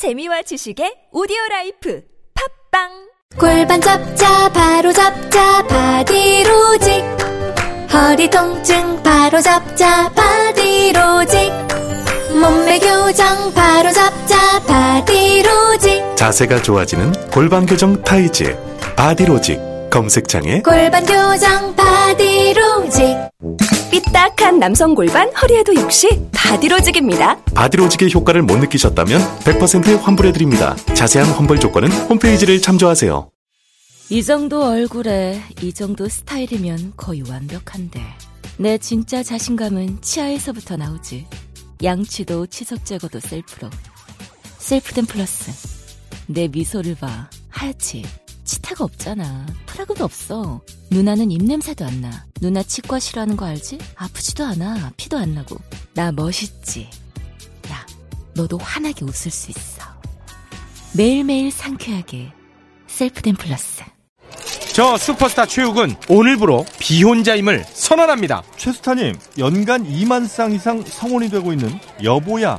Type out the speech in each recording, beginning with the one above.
재미와 지식의 오디오 라이프. 팟빵! 골반 잡자 바로 잡자 바디로직. 허리 통증 바로 잡자 바디로직. 몸매 교정 바로 잡자 바디로직. 자세가 좋아지는 골반 교정 타이즈 바디로직 검색창에 골반 교정 바디로직 삐딱한 남성 골반 허리에도 역시 바디로직입니다. 바디로직의 효과를 못 느끼셨다면 100% 환불해드립니다. 자세한 환불 조건은 홈페이지를 참조하세요. 이 정도 얼굴에 이 정도 스타일이면 거의 완벽한데. 내 진짜 자신감은 치아에서부터 나오지. 양치도 치석 제거도 셀프로. 셀프덴 플러스. 내 미소를 봐. 하얗지 치태가 없잖아. 프라그도 없어. 누나는 입냄새도 안 나. 누나 치과 싫어하는 거 알지? 아프지도 않아. 피도 안 나고. 나 멋있지. 야 너도 환하게 웃을 수 있어. 매일매일 상쾌하게. 셀프덴 플러스. 저 슈퍼스타 최욱은 오늘부로 비혼자임을 선언합니다. 최스타님, 연간 2만 쌍 이상 성혼이 되고 있는 여보야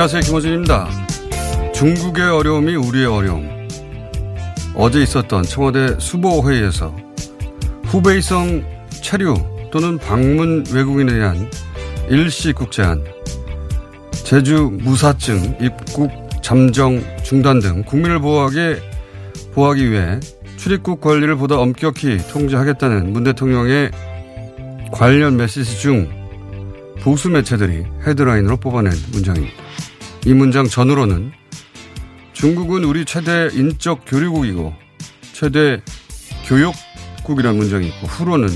안녕하세요. 김호준입니다. 중국의 어려움이 우리의 어려움. 어제 있었던 청와대 수보회의에서 후베이성 체류 또는 방문 외국인에 대한 일시 국제안, 제주 무사증 입국 잠정 중단 등 국민을 보호하기, 보호하기 위해 출입국 관리를 보다 엄격히 통제하겠다는 문 대통령의 관련 메시지 중 보수 매체들이 헤드라인으로 뽑아낸 문장입니다. 이 문장 전으로는 중국은 우리 최대 인적 교류국이고 최대 교역국이라는 문장이 있고 후로는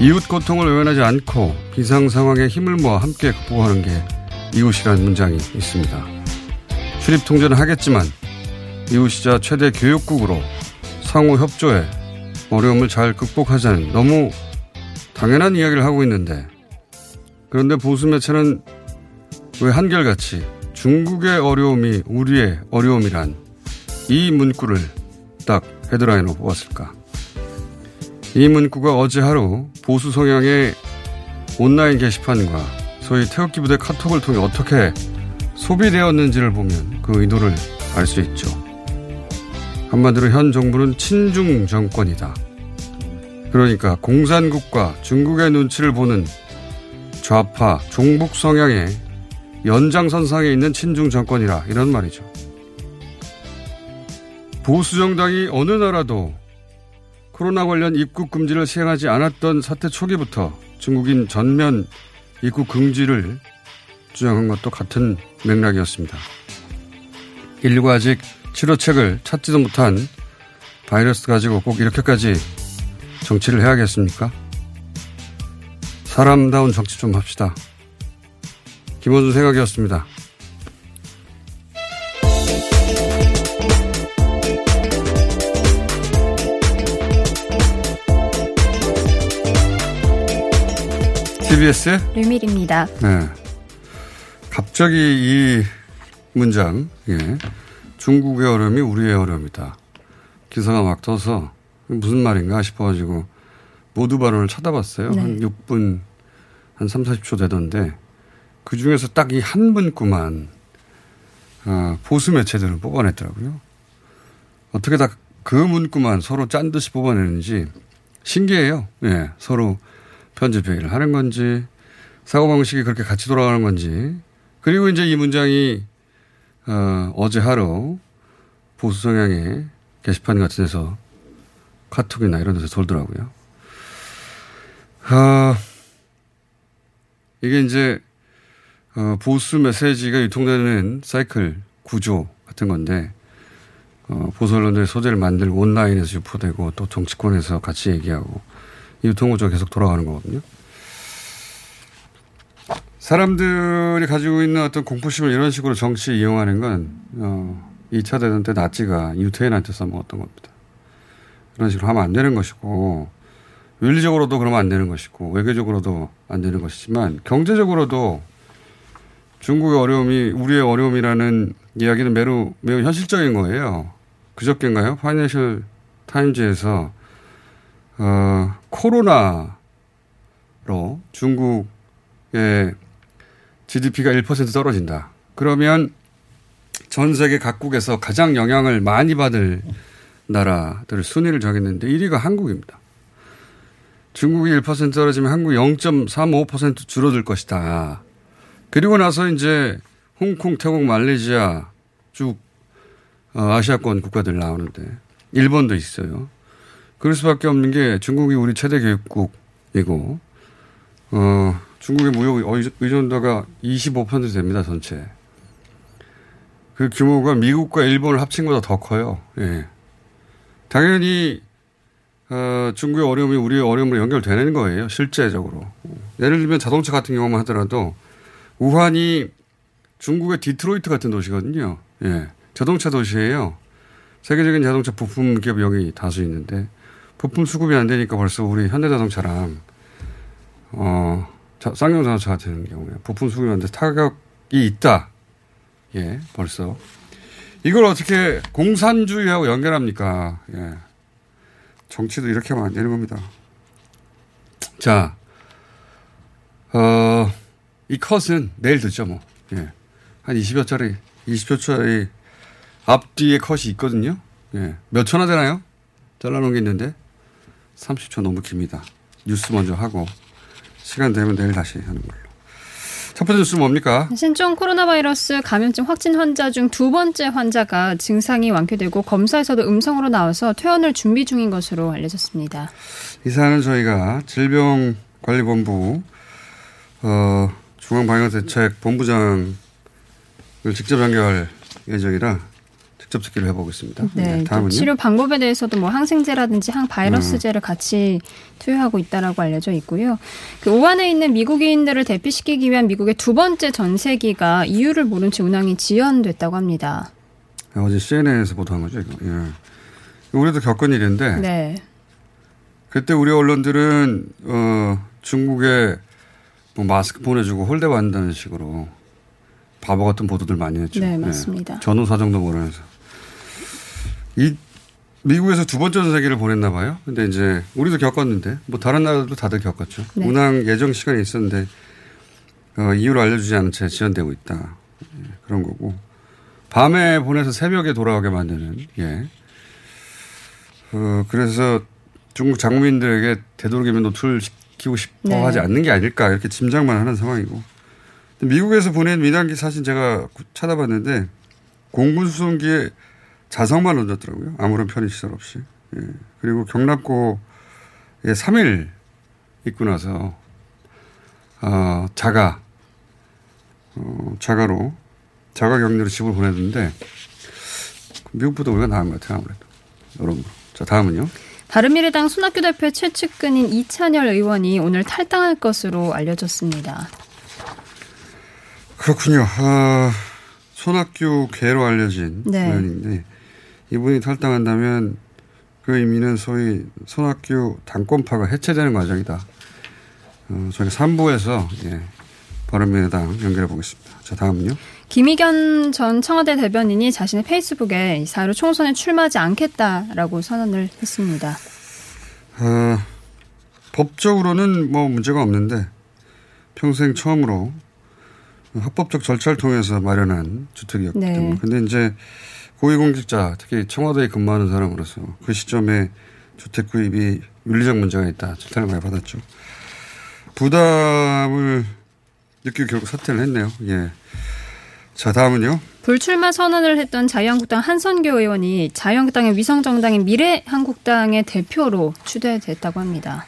이웃 고통을 외면하지 않고 비상 상황에 힘을 모아 함께 극복하는 게 이웃이라는 문장이 있습니다. 출입 통제는 하겠지만 이웃이자 최대 교역국으로 상호 협조해 어려움을 잘 극복하자는 너무 당연한 이야기를 하고 있는데 그런데 보수 매체는 왜 한결같이 중국의 어려움이 우리의 어려움이란 이 문구를 딱 헤드라인으로 뽑았을까? 이 문구가 어제 하루 보수 성향의 온라인 게시판과 소위 태극기 부대 카톡을 통해 어떻게 소비되었는지를 보면 그 의도를 알 수 있죠. 한마디로 현 정부는 친중 정권이다. 그러니까 공산국과 중국의 눈치를 보는 좌파, 종북 성향의 연장선상에 있는 친중 정권이라 이런 말이죠. 보수 정당이 어느 나라도 코로나 관련 입국 금지를 시행하지 않았던 사태 초기부터 중국인 전면 입국 금지를 주장한 것도 같은 맥락이었습니다. 인류가 아직 치료책을 찾지도 못한 바이러스 가지고 꼭 이렇게까지 정치를 해야겠습니까? 사람다운 정치 좀 합시다. 김원준 생각이었습니다. TBS? 류밀입니다. 네. 갑자기 이 문장, 예. 중국의 어려움이 우리의 어려움이다. 기사가 막 떠서 무슨 말인가 싶어가지고 모두 발언을 쳐다봤어요. 네. 한 6분, 한 3, 40초 되던데 그 중에서 딱 이한 문구만 어, 보수 매체들은 뽑아냈더라고요. 어떻게 다 그 문구만 서로 짠 듯이 뽑아내는지 신기해요. 예, 서로 편집 회의를 하는 건지 사고 방식이 그렇게 같이 돌아가는 건지 그리고 이제 이 문장이 어, 어제 하루 보수 성향의 게시판 같은 데서 카톡이나 이런 데서 돌더라고요. 어, 이게 이제 어, 보수 메시지가 유통되는 사이클 구조 같은 건데 어, 보수 언론들의 소재를 만들고 온라인에서 유포되고 또 정치권에서 같이 얘기하고 이 유통 구조가 계속 돌아가는 거거든요. 사람들이 가지고 있는 어떤 공포심을 이런 식으로 정치에 이용하는 건, 어, 2차 대전 때 나치가 유태인한테 써먹었던 겁니다. 이런 식으로 하면 안 되는 것이고, 윤리적으로도 그러면 안 되는 것이고, 외교적으로도 안 되는 것이지만, 경제적으로도 중국의 어려움이 우리의 어려움이라는 이야기는 매우, 매우 현실적인 거예요. 그저께인가요? 파이낸셜 타임즈에서, 어, 코로나로 중국의 GDP가 1% 떨어진다. 그러면 전 세계 각국에서 가장 영향을 많이 받을 나라들 순위를 정했는데 1위가 한국입니다. 중국이 1% 떨어지면 한국 0.35% 줄어들 것이다. 그리고 나서 이제 홍콩, 태국, 말레이시아 쭉 어, 아시아권 국가들 나오는데 일본도 있어요. 그럴 수밖에 없는 게 중국이 우리 최대 교육국이고 어, 중국의 무역 의존도가 25% 됩니다, 전체. 그 규모가 미국과 일본을 합친 것보다 더 커요. 예. 당연히, 어, 중국의 어려움이 우리의 어려움으로 연결되는 거예요, 실제적으로. 예를 들면 자동차 같은 경우만 하더라도 우한이 중국의 디트로이트 같은 도시거든요. 예. 자동차 도시예요. 세계적인 자동차 부품 기업 여기 다수 있는데 부품 수급이 안 되니까 벌써 우리 현대자동차랑 어, 쌍용 자동차 같은 경우에 부품 수급이 안 돼서 타격이 있다. 예, 벌써. 이걸 어떻게 공산주의하고 연결합니까? 예. 정치도 이렇게 하면 안 되는 겁니다. 자, 어, 이 컷은 내일 듣죠, 뭐. 예. 한 20여짜리, 20초짜리 앞뒤에 컷이 있거든요. 예. 몇 초나 되나요? 잘라놓은 게 있는데 30초 너무 깁니다. 뉴스 먼저 하고 시간 되면 내일 다시 하는 걸로. 첫 번째 뉴스 뭡니까? 신종 코로나 바이러스 감염증 확진 환자 중 두 번째 환자가 증상이 완쾌되고 검사에서도 음성으로 나와서 퇴원을 준비 중인 것으로 알려졌습니다. 이 사안은 저희가 질병관리본부 어, 중앙방역대책 본부장을 직접 연결할 예정이라 직접 듣기를 해보겠습니다. 네, 또 다음은요. 치료 방법에 대해서도 뭐 항생제라든지 항바이러스제를 같이 투여하고 있다라고 알려져 있고요. 그 우한에 있는 미국인들을 대피시키기 위한 미국의 두 번째 전세기가 이유를 모른 채 운항이 지연됐다고 합니다. 어제 CNN에서 보도한 거죠. 이거. 예. 우리도 겪은 일인데 네. 그때 우리 언론들은 어, 중국에 뭐 마스크 보내주고 홀대 받는다는 식으로 바보 같은 보도들 많이 했죠. 네, 맞습니다. 전후 사정도 모르면서 이 미국에서 두 번째 전세기를 보냈나 봐요. 근데 이제 우리도 겪었는데 뭐 다른 나라도 다들 겪었죠. 네. 운항 예정 시간이 있었는데 어, 이유를 알려주지 않은 채 지연되고 있다. 예, 그런 거고 밤에 보내서 새벽에 돌아오게 만드는 예. 어, 그래서 중국 장민들에게 되도록이면 노출 시키고 싶어 네. 하지 않는 게 아닐까 이렇게 짐작만 하는 상황이고 미국에서 보낸 민항기 사진 제가 찾아봤는데 공군 수송기에 자석만 얹었더라고요. 아무런 편의시설 없이. 예. 그리고 경납고에 3일 있고 나서 어, 자가 어, 자가로 자가 격리로 집을 보냈는데 미국보다 우리가 나은 것 같아요. 아무래도 여러분. 자 다음은요. 바른미래당 손학규 대표의 최측근인 이찬열 의원이 오늘 탈당할 것으로 알려졌습니다. 그렇군요. 아, 손학규 개로 알려진 네. 의원인데 이분이 탈당한다면 그 의미는 소위 손학규 당권파가 해체되는 과정이다. 어, 저희가 3부에서 예, 바른미래당 연결해 보겠습니다. 자 다음은요. 김의견 전 청와대 대변인이 자신의 페이스북에 4.15 총선에 출마하지 않겠다라고 선언을 했습니다. 어, 법적으로는 뭐 문제가 없는데 평생 처음으로 합법적 절차를 통해서 마련한 주택이었기 네. 때문에. 근데 이제 고위공직자, 특히 청와대에 근무하는 사람으로서 그 시점에 주택 구입이 윤리적 문제가 있다. 질타를 많이 받았죠. 부담을 느끼고 결국 사퇴를 했네요. 예. 자, 다음은요. 불출마 선언을 했던 자유한국당 한선교 의원이 자유한국당의 위성정당인 미래한국당의 대표로 추대됐다고 합니다.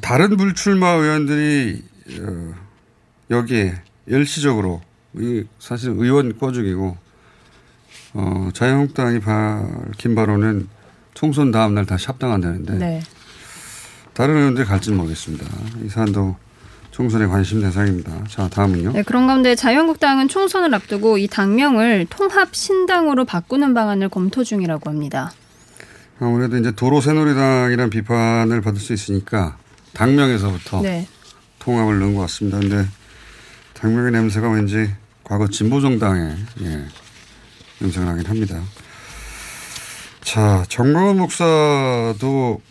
다른 불출마 의원들이 어, 여기에 일시적으로 이 사실 의원 꿔주기고 어, 자유한국당이 밝힌 바로는 총선 다음 날 다시 합당한다는데 네. 다른 의원들 갈지는 모르겠습니다. 이 사안도 총선의 관심 대상입니다. 자 다음은요. 네, 그런 가운데 자유한국당은 총선을 앞두고 이 당명을 통합신당으로 바꾸는 방안을 검토 중이라고 합니다. 아무래도 이제 도로 새누리당이란 비판을 받을 수 있으니까 당명에서부터 네. 통합을 넣은 것 같습니다. 근데 당명의 냄새가 왠지 과거 진보정당의 예, 냄새가 나긴 합니다. 자, 정광훈 목사도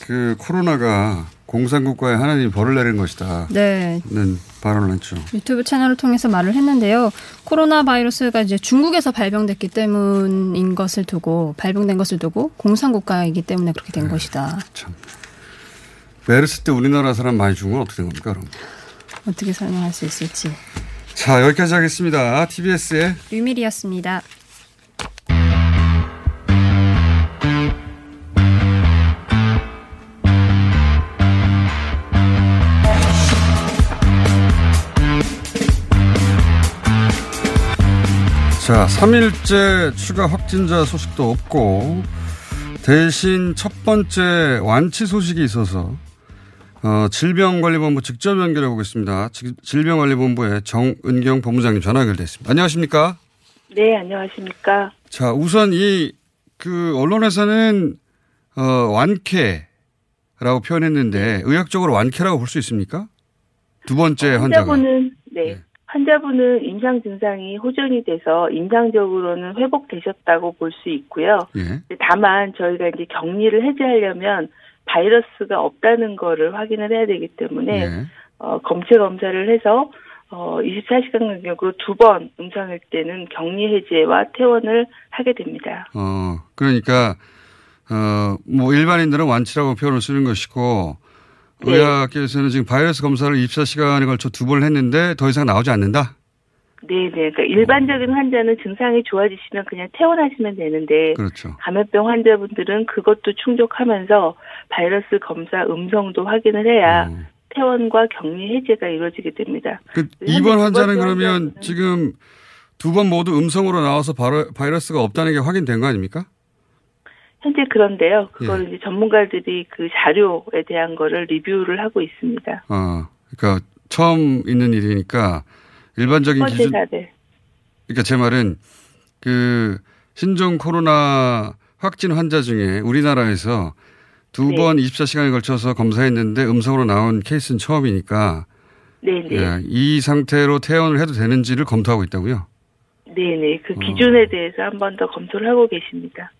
그 코로나가 공산국가에 하나님 벌을 내린 것이다. 네. 는 발언을 했죠. 유튜브 채널을 통해서 말을 했는데요. 코로나 바이러스가 이제 중국에서 발병됐기 때문인 것을 두고 발병된 것을 두고 공산국가이기 때문에 그렇게 된 것이다. 메르스 때 우리나라 사람 많이 죽은 건 어떻게 된 겁니까, 그럼? 어떻게 설명할 수 있을지. 자, 여기까지 하겠습니다. TBS의 류밀이었습니다. 자, 3일째 추가 확진자 소식도 없고, 대신 첫 번째 완치 소식이 있어서, 어, 질병관리본부 직접 연결해 보겠습니다. 지- 질병관리본부의 정은경 본부장님 전화 연결됐습니다. 안녕하십니까? 네, 안녕하십니까. 자, 우선 이, 그, 언론에서는, 어, 완쾌라고 표현했는데, 의학적으로 완쾌라고 볼 수 있습니까? 두 번째 환자가. 환자분은 네. 환자분은 임상 증상이 호전이 돼서 임상적으로는 회복되셨다고 볼 수 있고요. 예. 다만 저희가 이제 격리를 해제하려면 바이러스가 없다는 거를 확인을 해야 되기 때문에 예. 어, 검체 검사를 해서 어, 24시간 간격으로 두 번 음성일 때는 격리 해제와 퇴원을 하게 됩니다. 어, 그러니까, 어, 뭐, 일반인들은 완치라고 표현을 쓰는 것이고, 네. 의학계에서는 지금 바이러스 검사를 24시간에 걸쳐 두 번을 했는데 더 이상 나오지 않는다? 네, 네. 그러니까 일반적인 환자는 증상이 좋아지시면 그냥 퇴원하시면 되는데 그렇죠. 감염병 환자분들은 그것도 충족하면서 바이러스 검사 음성도 확인을 해야 퇴원과 격리 해제가 이루어지게 됩니다. 그 이번 두 환자는 그러면 지금 두 번 모두 음성으로 나와서 바이러스가 없다는 게 확인된 거 아닙니까? 현재 그런데요. 예. 그거를 이제 전문가들이 그 자료에 대한 거를 리뷰를 하고 있습니다. 어, 그러니까 처음 있는 일이니까 일반적인 기준, 사례. 그러니까 제 말은 그 신종 코로나 확진 환자 중에 우리나라에서 두 네. 번 24시간에 걸쳐서 검사했는데 음성으로 나온 케이스는 처음이니까 네네. 예, 이 상태로 퇴원을 해도 되는지를 검토하고 있다고요. 네네. 그 어. 기준에 대해서 한 번 더 검토를 하고 계십니다.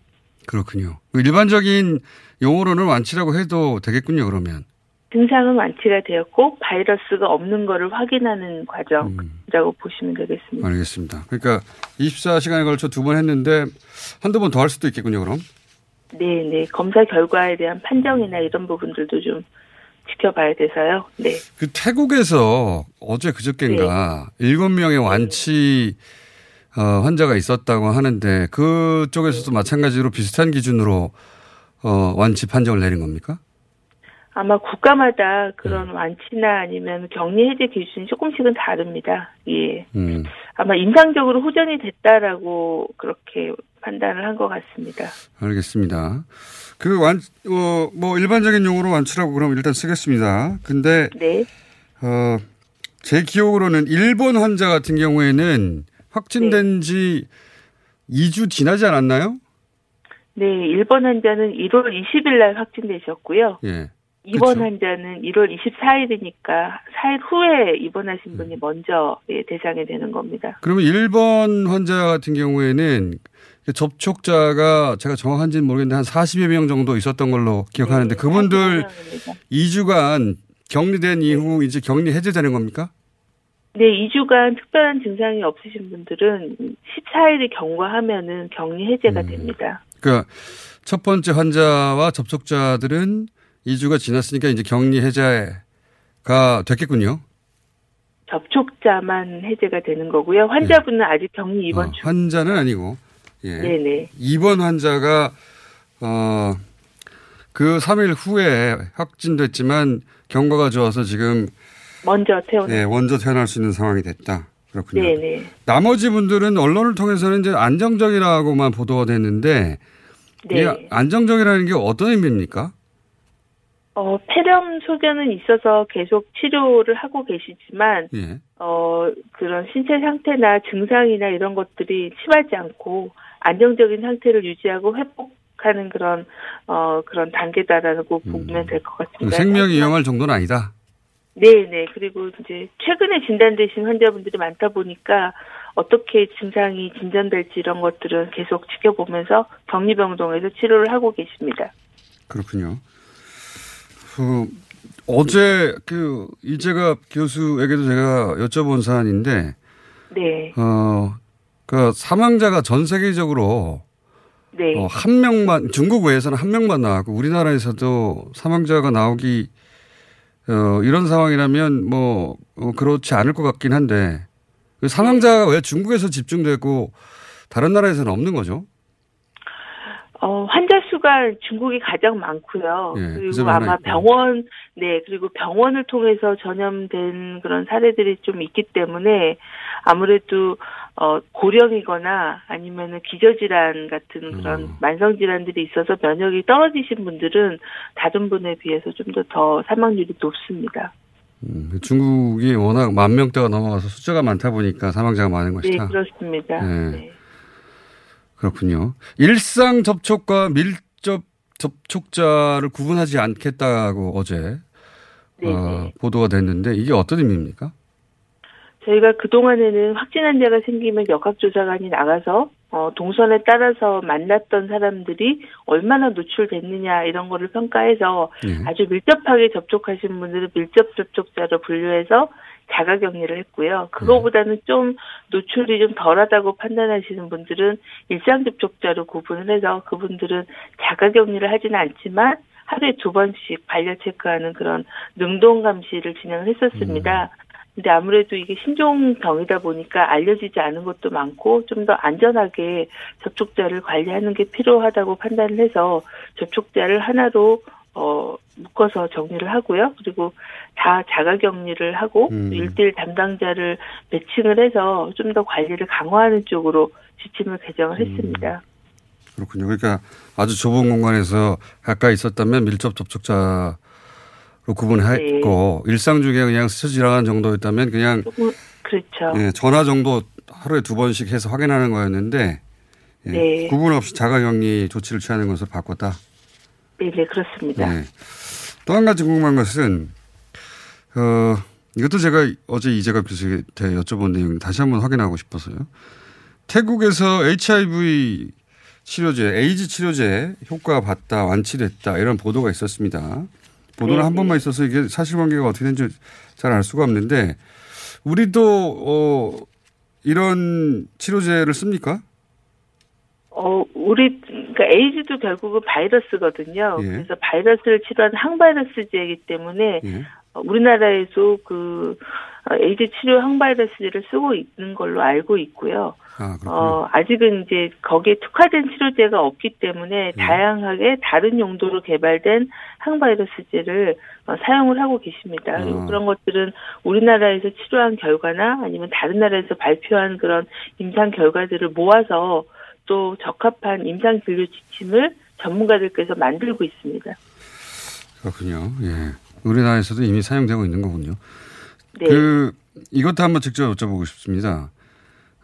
그렇군요. 일반적인 용어로는 완치라고 해도 되겠군요. 그러면 증상은 완치가 되었고 바이러스가 없는 거를 확인하는 과정이라고 보시면 되겠습니다. 알겠습니다. 그러니까 24시간에 걸쳐 두 번 했는데 한두 번 더 할 수도 있겠군요. 그럼 네 네. 검사 결과에 대한 판정이나 이런 부분들도 좀 지켜봐야 돼서요. 네. 그 태국에서 어제 그저께인가 일곱 명의 완치 어, 환자가 있었다고 하는데 그쪽에서도 마찬가지로 비슷한 기준으로 어, 완치 판정을 내린 겁니까? 아마 국가마다 네. 그런 완치나 아니면 격리 해제 기준이 조금씩은 다릅니다. 예. 음, 아마 임상적으로 호전이 됐다라고 그렇게 판단을 한 것 같습니다. 알겠습니다. 그 완, 어, 뭐 일반적인 용어로 완치라고 그럼 일단 쓰겠습니다. 근데 네. 어, 제 기억으로는 일본 환자 같은 경우에는 확진된 지 2주 지나지 않았나요? 네, 일본 환자는 1월 20일 날 확진되셨고요. 예. 입원 그쵸. 환자는 1월 24일이니까 4일 후에 입원하신 분이 음. 먼저 예, 대상이 되는 겁니다. 그러면 1번 환자 같은 경우에는 접촉자가 제가 정확한지는 모르겠는데 한 40여 명 정도 있었던 걸로 기억하는데 네, 그분들 40명 입니다. 2주간 격리된 이후 이제 격리 해제되는 겁니까? 네, 2주간 특별한 증상이 없으신 분들은 14일이 경과하면은 격리 해제가 음. 됩니다. 그러니까 첫 번째 환자와 접촉자들은 2주가 지났으니까 이제 격리 해제가 됐겠군요. 접촉자만 해제가 되는 거고요. 환자분은 아직 격리 입원 어, 중. 환자는 아니고 예. 네네. 입원 환자가 어, 그 3일 후에 확진됐지만 경과가 좋아서 지금 먼저 태어나. 네, 먼저 태어날 수 있는 상황이 됐다. 그렇군요. 네네. 나머지 분들은 언론을 통해서는 이제 안정적이라고만 보도가 됐는데 네. 이 안정적이라는 게 어떤 의미입니까? 어, 폐렴 소견은 있어서 계속 치료를 하고 계시지만, 예. 어, 그런 신체 상태나 증상이나 이런 것들이 심하지 않고 안정적인 상태를 유지하고 회복하는 그런, 어, 그런 단계다라고 보면 될것그 같습니다. 생명이 위험할 정도는 아니다. 네 네. 그리고 이제 최근에 진단되신 환자분들이 많다 보니까 어떻게 증상이 진전될지 이런 것들은 계속 지켜보면서 격리병동에서 치료를 하고 계십니다. 그렇군요. 그 어제 그 이재갑 교수에게도 제가 여쭤본 사안인데 네. 어, 그 사망자가 전 세계적으로 네. 어, 한 명만 중국 외에서는 한 명만 나왔고 우리나라에서도 사망자가 나오기 어, 이런 상황이라면 뭐 어, 그렇지 않을 것 같긴 한데 그 사망자가 왜 중국에서 집중되고 다른 나라에서는 없는 거죠? 어, 환자 수가 중국이 가장 많고요. 예, 그 그리고 하나 아마. 병원, 네, 그리고 병원을 통해서 전염된 그런 사례들이 좀 있기 때문에 아무래도 어, 고령이거나 아니면은 기저질환 같은 그런 음. 만성질환들이 있어서 면역이 떨어지신 분들은 다른 분에 비해서 좀 더더 사망률이 높습니다. 음, 중국이 워낙 만 명대가 넘어가서 숫자가 많다 보니까 사망자가 많은 네, 것이다. 그렇습니다. 네. 네. 그렇군요. 일상 접촉과 밀접 접촉자를 구분하지 않겠다고 어제 네, 어, 네. 보도가 됐는데 이게 어떤 의미입니까? 저희가 그동안에는 확진 환자가 생기면 역학조사관이 나가서 어, 동선에 따라서 만났던 사람들이 얼마나 노출됐느냐 이런 거를 평가해서 예. 아주 밀접하게 접촉하신 분들은 밀접 접촉자로 분류해서 자가 격리를 했고요. 그거보다는 좀 노출이 좀 덜하다고 판단하시는 분들은 일상 접촉자로 구분을 해서 그분들은 자가 격리를 하지는 않지만 하루에 두 번씩 발열 체크하는 그런 능동 감시를 진행을 했었습니다. 근데 아무래도 이게 신종병이다 보니까 알려지지 않은 것도 많고 좀 더 안전하게 접촉자를 관리하는 게 필요하다고 판단을 해서 접촉자를 하나로 어 묶어서 정리를 하고요. 그리고 다 자가 격리를 하고 음. 일대일 담당자를 매칭을 해서 좀 더 관리를 강화하는 쪽으로 지침을 개정을 했습니다. 그렇군요. 그러니까 아주 좁은 공간에서 가까이 있었다면 밀접 접촉자로 구분했고 일상 중에 그냥 스쳐 지나가는 정도였다면 그냥 조금 그렇죠. 예, 전화 정도 하루에 두 번씩 해서 확인하는 거였는데 예, 네. 구분 없이 자가격리 조치를 취하는 것으로 바꿨다. 네, 네, 그렇습니다. 네. 또한 가지 궁금한 것은 어, 이것도 제가 어제 이재갑 교수한테 여쭤본 내용 다시 한번 확인하고 싶어서요. 태국에서 HIV 치료제, 에이즈 치료제 효과 봤다, 완치됐다 이런 보도가 있었습니다. 보도는 네, 한 번만 있어서 이게 사실관계가 어떻게 되는지 잘 알 수가 없는데 우리도 어, 이런 치료제를 씁니까? 어, 우리, 그러니까 에이즈도 결국은 바이러스거든요. 예. 그래서 바이러스를 치료하는 항바이러스제이기 때문에 예. 어, 우리나라에서 그 어, 에이즈 치료 항바이러스제를 쓰고 있는 걸로 알고 있고요. 아. 어, 아직은 이제 거기에 특화된 치료제가 없기 예. 때문에 다양하게 다른 용도로 개발된 항바이러스제를 어, 사용을 하고 계십니다. 그리고 아. 그런 것들은 우리나라에서 치료한 결과나 아니면 다른 나라에서 발표한 그런 임상 결과들을 모아서 또 적합한 임상 진료 지침을 전문가들께서 만들고 있습니다. 그렇군요. 예. 우리나라에서도 이미 사용되고 있는 거군요. 네. 그 이것도 한번 직접 여쭤보고 싶습니다.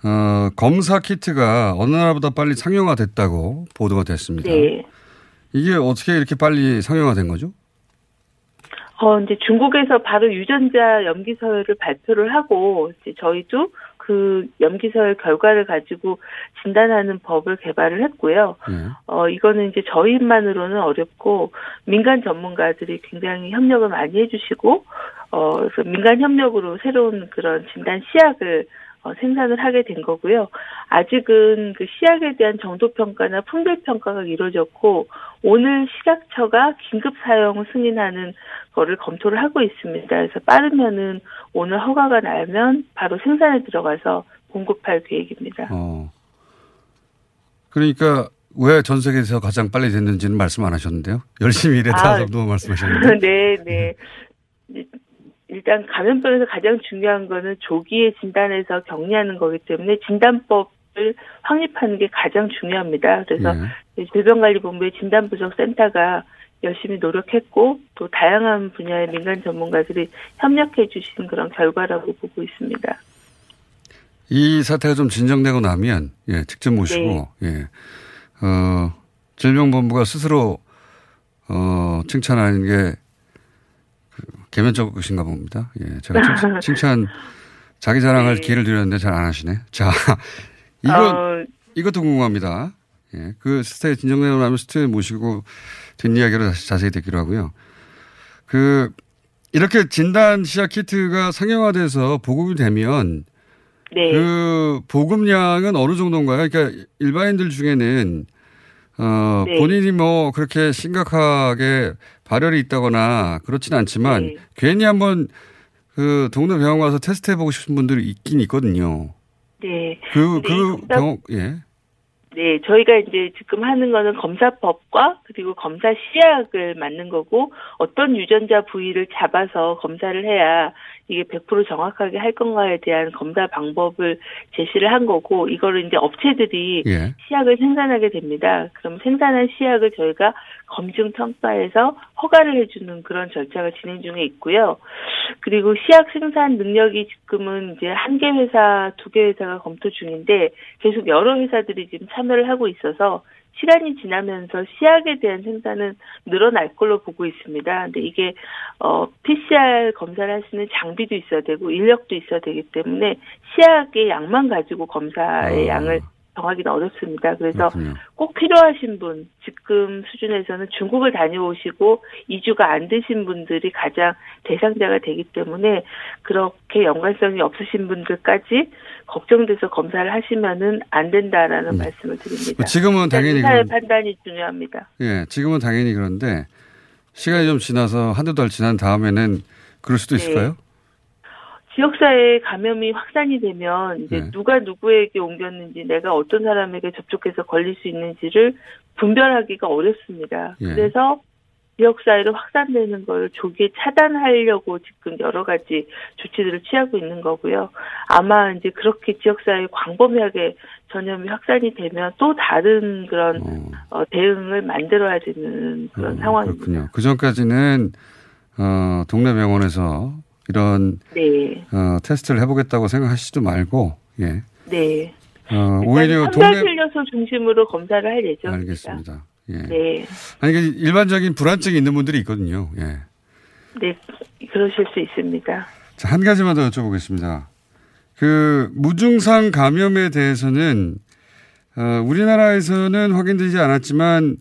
어, 검사 키트가 어느 나라보다 빨리 상용화됐다고 보도가 됐습니다. 네. 이게 어떻게 이렇게 빨리 상용화된 거죠? 어, 이제 중국에서 바로 유전자 염기 서열을 발표를 하고, 이제 저희도 그 염기서열 결과를 가지고 진단하는 법을 개발을 했고요. 예. 어, 이거는 이제 저희만으로는 어렵고, 민간 전문가들이 굉장히 협력을 많이 해주시고, 어, 그래서 민간 협력으로 새로운 그런 진단 시약을 어, 생산을 하게 된 거고요. 아직은 그 시약에 대한 정도 평가나 품질 평가가 이루어졌고 오늘 식약처가 긴급 사용 승인하는 거를 검토를 하고 있습니다. 그래서 빠르면은 오늘 허가가 나면 바로 생산에 들어가서 공급할 계획입니다. 어. 그러니까 왜 전 세계에서 가장 빨리 됐는지는 말씀 안 하셨는데요. 열심히 일했다 아, 말씀하셨는데. 네, 네. 일단 감염병에서 가장 중요한 거는 조기에 진단해서 격리하는 거기 때문에 진단법을 확립하는 게 가장 중요합니다. 그래서 예. 질병관리본부의 진단부족센터가 열심히 노력했고 또 다양한 분야의 민간 전문가들이 협력해 주신 그런 결과라고 보고 있습니다. 이 사태가 좀 진정되고 나면 예, 직접 모시고 예. 어, 질병본부가 스스로 어, 칭찬하는 게 그, 개면적이신가 봅니다. 예, 제가 칭찬, 칭찬 자기 자랑할 네. 기회를 드렸는데 잘 안 하시네. 자, 이거 어, 이것도 궁금합니다. 예, 그 스타일 진정되고 나면 스타일 모시고 뒷이야기로 다시 자세히 듣기로 하고요. 그 이렇게 진단 시약 키트가 상용화돼서 보급이 되면 네. 그 보급량은 어느 정도인가요? 그러니까 일반인들 중에는 어 네. 본인이 뭐 그렇게 심각하게 발열이 있다거나 그렇지는 않지만 네. 괜히 한번 그 동네 병원 가서 테스트 해 보고 싶은 분들이 있긴 있거든요. 네. 그 근데 그이 검사- 병원 예. 네, 저희가 이제 지금 하는 거는 검사법과 그리고 검사 시약을 맞는 거고 어떤 유전자 부위를 잡아서 검사를 해야 이게 100% 정확하게 할 건가에 대한 검사 방법을 제시를 한 거고 이거를 이제 업체들이 예. 시약을 생산하게 됩니다. 그럼 생산한 시약을 저희가 검증 평가해서 허가를 해주는 그런 절차가 진행 중에 있고요. 그리고 시약 생산 능력이 지금은 이제 한 개 회사, 두 개 회사가 검토 중인데 계속 여러 회사들이 지금 참여를 하고 있어서 시간이 지나면서 시약에 대한 생산은 늘어날 걸로 보고 있습니다. 근데 이게 어 PCR 검사를 할 수 있는 장비도 있어야 되고 인력도 있어야 되기 때문에 시약의 양만 가지고 검사의 어. 양을 정하기는 어렵습니다. 그래서 그렇군요. 꼭 필요하신 분, 지금 수준에서는 중국을 다녀오시고 2주가 안 되신 분들이 가장 대상자가 되기 때문에 그렇게 연관성이 없으신 분들까지 걱정돼서 검사를 하시면은 안 된다라는 말씀을 드립니다. 뭐 지금은 당연히 의사의 그런- 판단이 중요합니다. 예, 지금은 당연히 그런데 시간이 좀 지나서 한두 달 지난 다음에는 그럴 수도 네. 있을까요? 지역사회에 감염이 확산이 되면 이제 네. 누가 누구에게 옮겼는지 내가 어떤 사람에게 접촉해서 걸릴 수 있는지를 분별하기가 어렵습니다. 예. 그래서 지역 사회로 확산되는 걸 조기에 차단하려고 지금 여러 가지 조치들을 취하고 있는 거고요. 아마 이제 그렇게 지역 사회 광범위하게 전염이 확산이 되면 또 다른 그런 어, 대응을 만들어야 되는 그런 상황입니다. 그렇군요. 그 전까지는 어, 동네 병원에서 이런 네, 어, 테스트를 해보겠다고 생각하시지도 말고 예. 네. 어, 오히려 동네 진료소 중심으로 검사를 할 예정입니다. 알겠습니다. 예. 네, 아니 그 일반적인 불안증이 있는 분들이 있거든요. 예. 네, 그러실 수 있습니다. 자, 한 가지만 더 여쭤보겠습니다. 그 무증상 감염에 대해서는 어, 우리나라에서는 확인되지 않았지만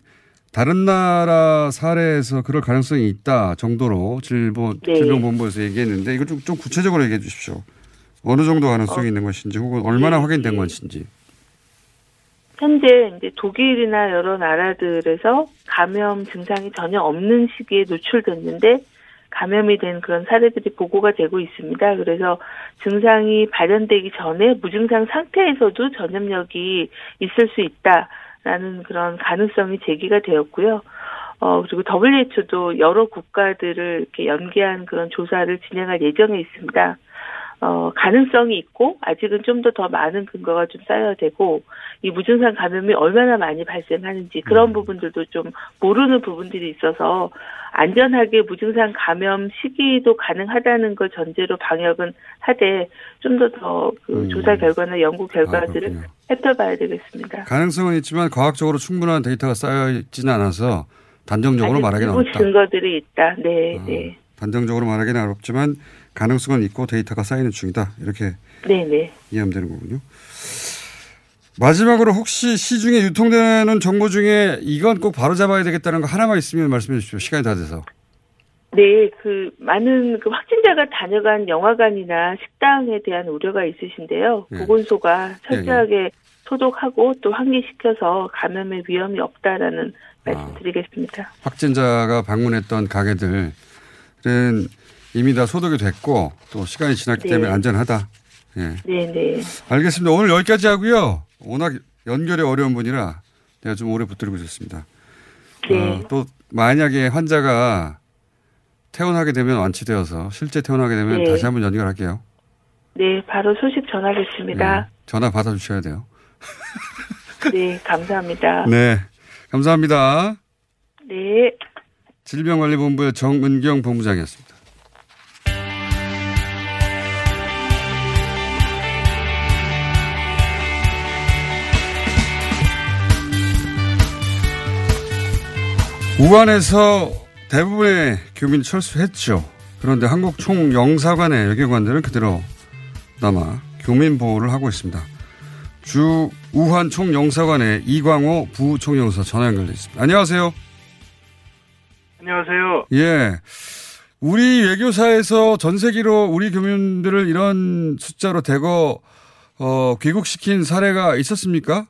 다른 나라 사례에서 그럴 가능성이 있다 정도로 질본, 네. 질병본부에서 얘기했는데 이거 좀, 좀 구체적으로 얘기해 주십시오. 어느 정도 가능성이 있는 것인지 혹은 얼마나 네, 확인된 네. 것인지. 현재 이제 독일이나 여러 나라들에서 감염 증상이 전혀 없는 시기에 노출됐는데 감염이 된 그런 사례들이 보고가 되고 있습니다. 그래서 증상이 발현되기 전에 무증상 상태에서도 전염력이 있을 수 있다라는 그런 가능성이 제기가 되었고요. 어, 그리고 WHO도 여러 국가들을 이렇게 연계한 그런 조사를 진행할 예정에 있습니다. 어, 가능성이 있고, 아직은 좀 더 더 많은 근거가 좀 쌓여야 되고, 이 무증상 감염이 얼마나 많이 발생하는지, 그런 부분들도 좀 모르는 부분들이 있어서, 안전하게 무증상 감염 시기도 가능하다는 걸 전제로 방역은 하되, 좀 더 더그 음. 조사 결과나 연구 결과들을 그렇군요. 살펴봐야 되겠습니다. 가능성은 있지만 과학적으로 충분한 데이터가 쌓여 있지는 않아서 단정적으로 말하기는 어렵다. 증거들이 있다. 네, 아. 네. 단정적으로 말하기는 어렵지만 가능성은 있고 데이터가 쌓이는 중이다. 이렇게 네네. 이해하면 되는 거군요. 마지막으로 혹시 시중에 유통되는 정보 중에 이건 꼭 바로 잡아야 되겠다는 거 하나만 있으면 말씀해 주십시오. 시간이 다 돼서. 네, 그 많은 그 확진자가 다녀간 영화관이나 식당에 대한 우려가 있으신데요. 예. 보건소가 철저하게 소독하고 또 환기시켜서 감염의 위험이 없다라는 아. 말씀드리겠습니다. 확진자가 방문했던 가게들은 이미 다 소독이 됐고 또 시간이 지났기 네. 때문에 안전하다. 예. 네 네. 알겠습니다. 오늘 여기까지 하고요. 워낙 연결이 어려운 분이라 내가 좀 오래 붙들고 있었습니다. 네. 어, 또 만약에 환자가 퇴원하게 되면 완치되어서 실제 퇴원하게 되면 네. 다시 한번 연결할게요. 네, 바로 소식 전하겠습니다. 네. 전화 받아주셔야 돼요. 네, 감사합니다. 네. 감사합니다. 네. 질병관리본부의 정은경 본부장이었습니다. 우한에서 대부분의 교민 철수했죠. 그런데 한국 총영사관의 외교관들은 그대로 남아 교민 보호를 하고 있습니다. 주 우한 총영사관의 이광호 부총영사 전화 연결돼 있습니다. 안녕하세요. 안녕하세요. 예. 우리 외교사에서 전 세계로 우리 교민들을 이런 숫자로 대거 어, 귀국시킨 사례가 있었습니까?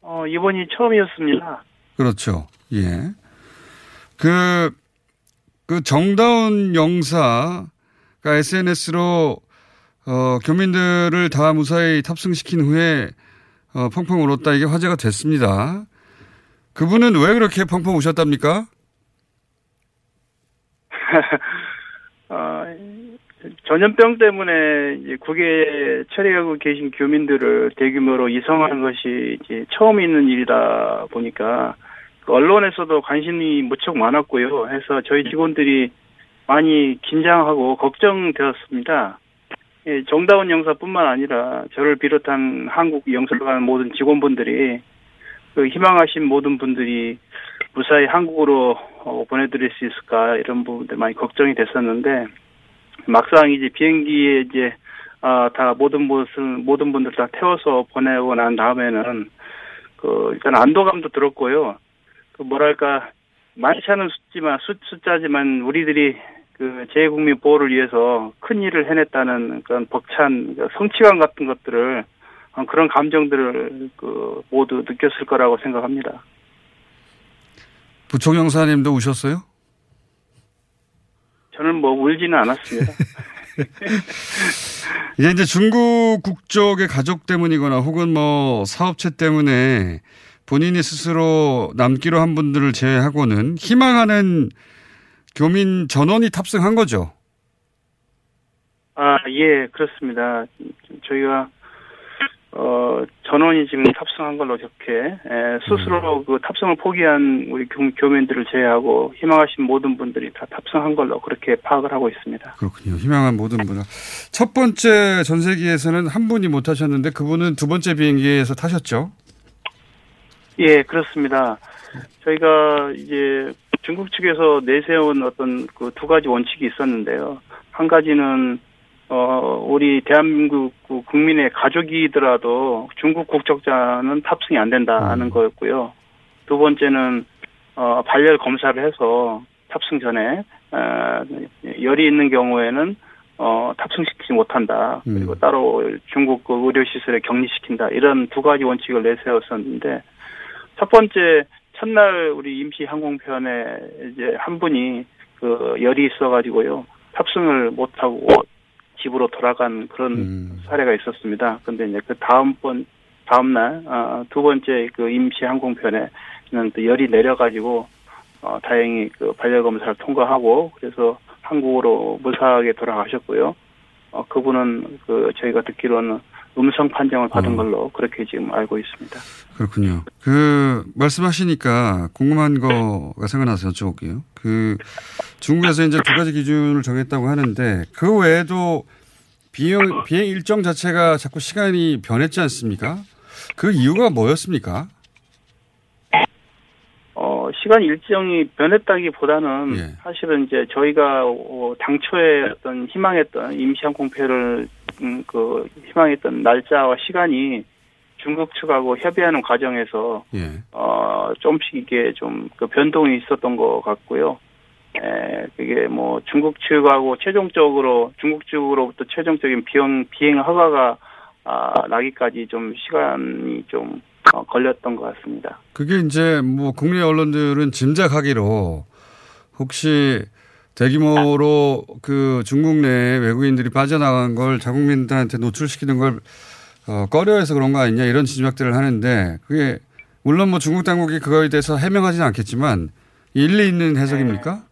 어, 이번이 처음이었습니다. 그렇죠. 예. 그, 그 정다운 영사가 SNS로 어, 교민들을 다 무사히 탑승시킨 후에 어, 펑펑 울었다 이게 화제가 됐습니다. 그분은 왜 그렇게 펑펑 우셨답니까? 어, 전염병 때문에 국외에 처리하고 계신 교민들을 대규모로 이송하는 것이 이제 처음 있는 일이다 보니까 그 언론에서도 관심이 무척 많았고요. 해서 저희 직원들이 많이 긴장하고 걱정되었습니다. 예, 정다운 영사뿐만 아니라 저를 비롯한 한국 영사관 모든 직원분들이 그 희망하신 모든 분들이 무사히 한국으로 어, 보내드릴 수 있을까 이런 부분들 많이 걱정이 됐었는데 막상 이제 비행기에 이제 아, 다 모든 것을 모든 분들 다 태워서 보내고 난 다음에는 그 일단 안도감도 들었고요. 그 뭐랄까 많지 않은 숫지만 숫, 숫자지만 우리들이 그 재국민 보호를 위해서 큰 일을 해냈다는 그런 벅찬 그 성취감 같은 것들을 어, 그런 감정들을 그 모두 느꼈을 거라고 생각합니다. 부총영사님도 우셨어요? 저는 뭐 울지는 않았습니다. 이게 이제 중국 국적의 가족 때문이거나 혹은 뭐 사업체 때문에 본인이 스스로 남기로 한 분들을 제외하고는 희망하는 교민 전원이 탑승한 거죠. 아, 예, 그렇습니다. 저희가, 어, 전원이 지금 탑승한 걸로 이렇게, 에, 스스로 그 탑승을 포기한 우리 교, 교민들을 제외하고 희망하신 모든 분들이 다 탑승한 걸로 그렇게 파악을 하고 있습니다. 그렇군요. 희망한 모든 분들. 첫 번째 전세기에서는 한 분이 못 타셨는데 그분은 두 번째 비행기에서 타셨죠? 예, 그렇습니다. 저희가 이제 중국 측에서 내세운 어떤 그 두 가지 원칙이 있었는데요. 한 가지는 어 우리 대한민국 그 국민의 가족이더라도 중국 국적자는 탑승이 안 된다는 거였고요. 두 번째는 어 발열 검사를 해서 탑승 전에 어 열이 있는 경우에는 어 탑승시키지 못한다. 그리고 따로 중국 그 의료 시설에 격리시킨다. 이런 두 가지 원칙을 내세웠었는데 첫 번째 첫날 우리 임시 항공편에 이제 한 분이 그 열이 있어가지고요 탑승을 못하고 집으로 돌아간 그런 사례가 있었습니다. 근데 이제 그 다음번 다음날 어, 두 번째 그 임시 항공편에는 또 열이 내려가지고 어, 다행히 그 발열 검사를 통과하고 그래서 한국으로 무사하게 돌아가셨고요. 어, 그분은 그 저희가 듣기로는 음성 판정을 받은 걸로 그렇게 지금 알고 있습니다. 그렇군요. 그 말씀하시니까 궁금한 거가 생각나서 여쭤볼게요. 그 중국에서 이제 두 가지 기준을 정했다고 하는데 그 외에도 비행 비행 일정 자체가 자꾸 시간이 변했지 않습니까? 그 이유가 뭐였습니까? 어, 시간 일정이 변했다기보다는 예. 사실은 이제 저희가 어, 당초에 어떤 희망했던 임시 항공패를 음, 그 희망했던 날짜와 시간이 중국 측하고 협의하는 과정에서 예. 어 좀씩 이게 좀 그 변동이 있었던 것 같고요. 에, 그게 뭐 중국 측하고 최종적으로 중국 측으로부터 최종적인 비행 비행 허가가 아, 나기까지 좀 시간이 좀 어, 걸렸던 것 같습니다. 그게 이제 뭐 국내 언론들은 짐작하기로 혹시 대규모로 그 중국 내 외국인들이 빠져나간 걸 자국민들한테 노출시키는 걸 어, 꺼려해서 그런 거 아니냐 이런 짐작들을 하는데 그게 물론 뭐 중국 당국이 그거에 대해서 해명하지는 않겠지만 일리 있는 해석입니까?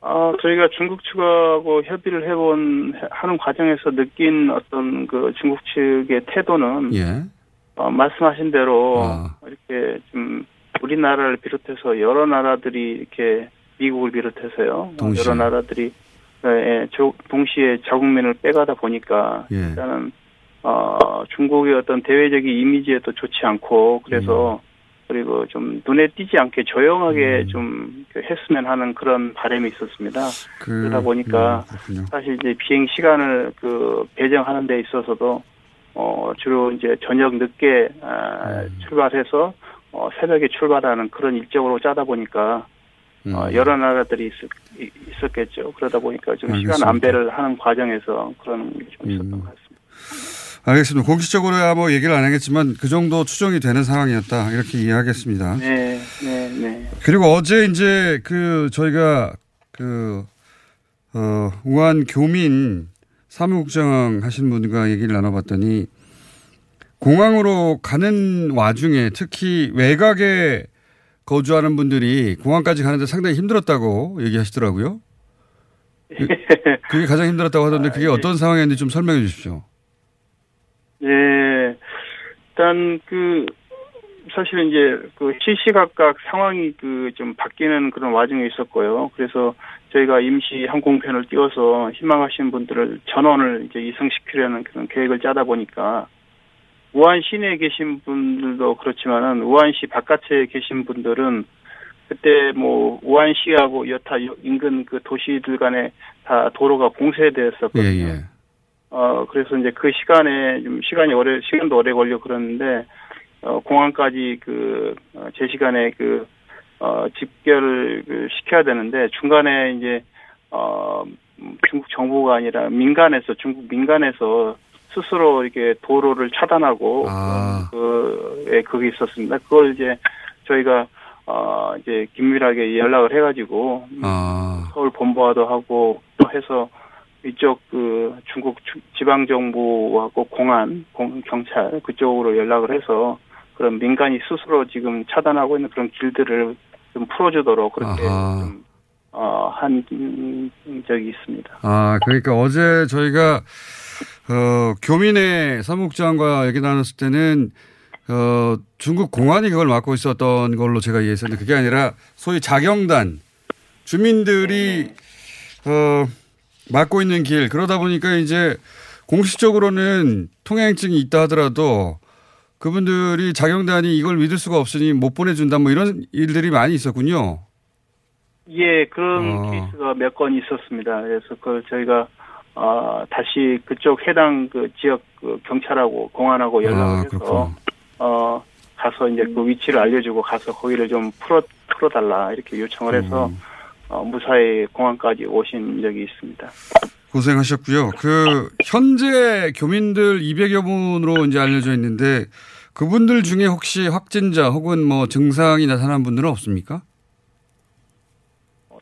아, 저희가 중국 측하고 협의를 해본, 하는 과정에서 느낀 어떤 그 중국 측의 태도는, 예. 어, 말씀하신 대로, 아. 이렇게 좀, 우리나라를 비롯해서 여러 나라들이 이렇게, 미국을 비롯해서요. 어, 동시에. 여러 나라들이, 예, 예, 조- 동시에 자국민을 빼가다 보니까, 예. 일단은, 어, 중국의 어떤 대외적인 이미지에도 좋지 않고, 그래서, 음. 그리고 좀 눈에 띄지 않게 조용하게 좀 했으면 하는 그런 바람이 있었습니다. 그, 그러다 보니까 음. 사실 이제 비행 시간을 그 배정하는 데 있어서도 어 주로 이제 저녁 늦게 아, 음. 출발해서 어 새벽에 출발하는 그런 일정으로 짜다 보니까 음. 어 여러 나라들이 있, 이- 있었겠죠. 그러다 보니까 좀 알겠습니다. 시간 안배를 하는 과정에서 그런 게 좀 있었던 음. 것 같습니다. 알겠습니다. 공식적으로야 뭐 얘기를 안 하겠지만 그 정도 추정이 되는 상황이었다 이렇게 이해하겠습니다. 네, 네, 네. 그리고 어제 이제 그 저희가 그, 어, 우한 교민 사무국장 하신 분과 얘기를 나눠봤더니 공항으로 가는 와중에 특히 외곽에 거주하는 분들이 공항까지 가는데 상당히 힘들었다고 얘기하시더라고요. 그- 그게 가장 힘들었다고 하던데 그게 어떤 상황이었는지 좀 설명해 주십시오. 예, 일단 그 사실은 이제 그 시시각각 상황이 그 좀 바뀌는 그런 와중에 있었고요. 그래서 저희가 임시 항공편을 띄워서 희망하시는 분들을 전원을 이제 이승시키려는 그런 계획을 짜다 보니까 우한 시내에 계신 분들도 그렇지만은 우한시 바깥에 계신 분들은 그때 뭐 우한시하고 여타 인근 그 도시들 간에 다 도로가 봉쇄되었었거든요. 예, 예. 어, 그래서 이제 그 시간에 좀 시간이 오래, 시간도 오래 걸려 그러는데, 어, 공항까지 그, 어, 제 시간에 그, 어, 집결을 그 시켜야 되는데, 중간에 이제, 어, 음, 중국 정부가 아니라 민간에서, 중국 민간에서 스스로 이렇게 도로를 차단하고, 아. 그, 예, 그게 있었습니다. 그걸 이제 저희가, 어, 이제 긴밀하게 연락을 해가지고, 아, 서울 본부와도 하고 또 해서 이쪽 그 중국 주- 지방 정부하고 공안, 공, 경찰 그쪽으로 연락을 해서 그런 민간이 스스로 지금 차단하고 있는 그런 길들을 좀 풀어주도록 그렇게. 좀, 어, 한 음, 적이 있습니다. 아, 그러니까 어제 저희가, 어, 교민의 사무국장과 얘기 나눴을 때는, 어, 중국 공안이 그걸 맡고 있었던 걸로 제가 이해했었는데 그게 아니라 소위 자경단, 주민들이, 어, 맡고 있는 길, 그러다 보니까 이제 공식적으로는 통행증이 있다 하더라도 그분들이 자경단이 이걸 믿을 수가 없으니 못 보내준다 뭐 이런 일들이 많이 있었군요. 예, 그런 어. 케이스가 몇 건 있었습니다. 그래서 그걸 저희가 어, 다시 그쪽 해당 그 지역 그 경찰하고 공안하고 연락을 아, 해서 그렇구나. 어 가서 이제 그 위치를 알려주고 가서 거기를 좀 풀어 풀어달라 이렇게 요청을 해서 음. 어, 무사히 공항까지 오신 적이 있습니다. 고생하셨고요. 그 현재 교민들 200여 분으로 이제 알려져 있는데 그분들 중에 혹시 확진자 혹은 뭐 증상이 나타난 분들은 없습니까?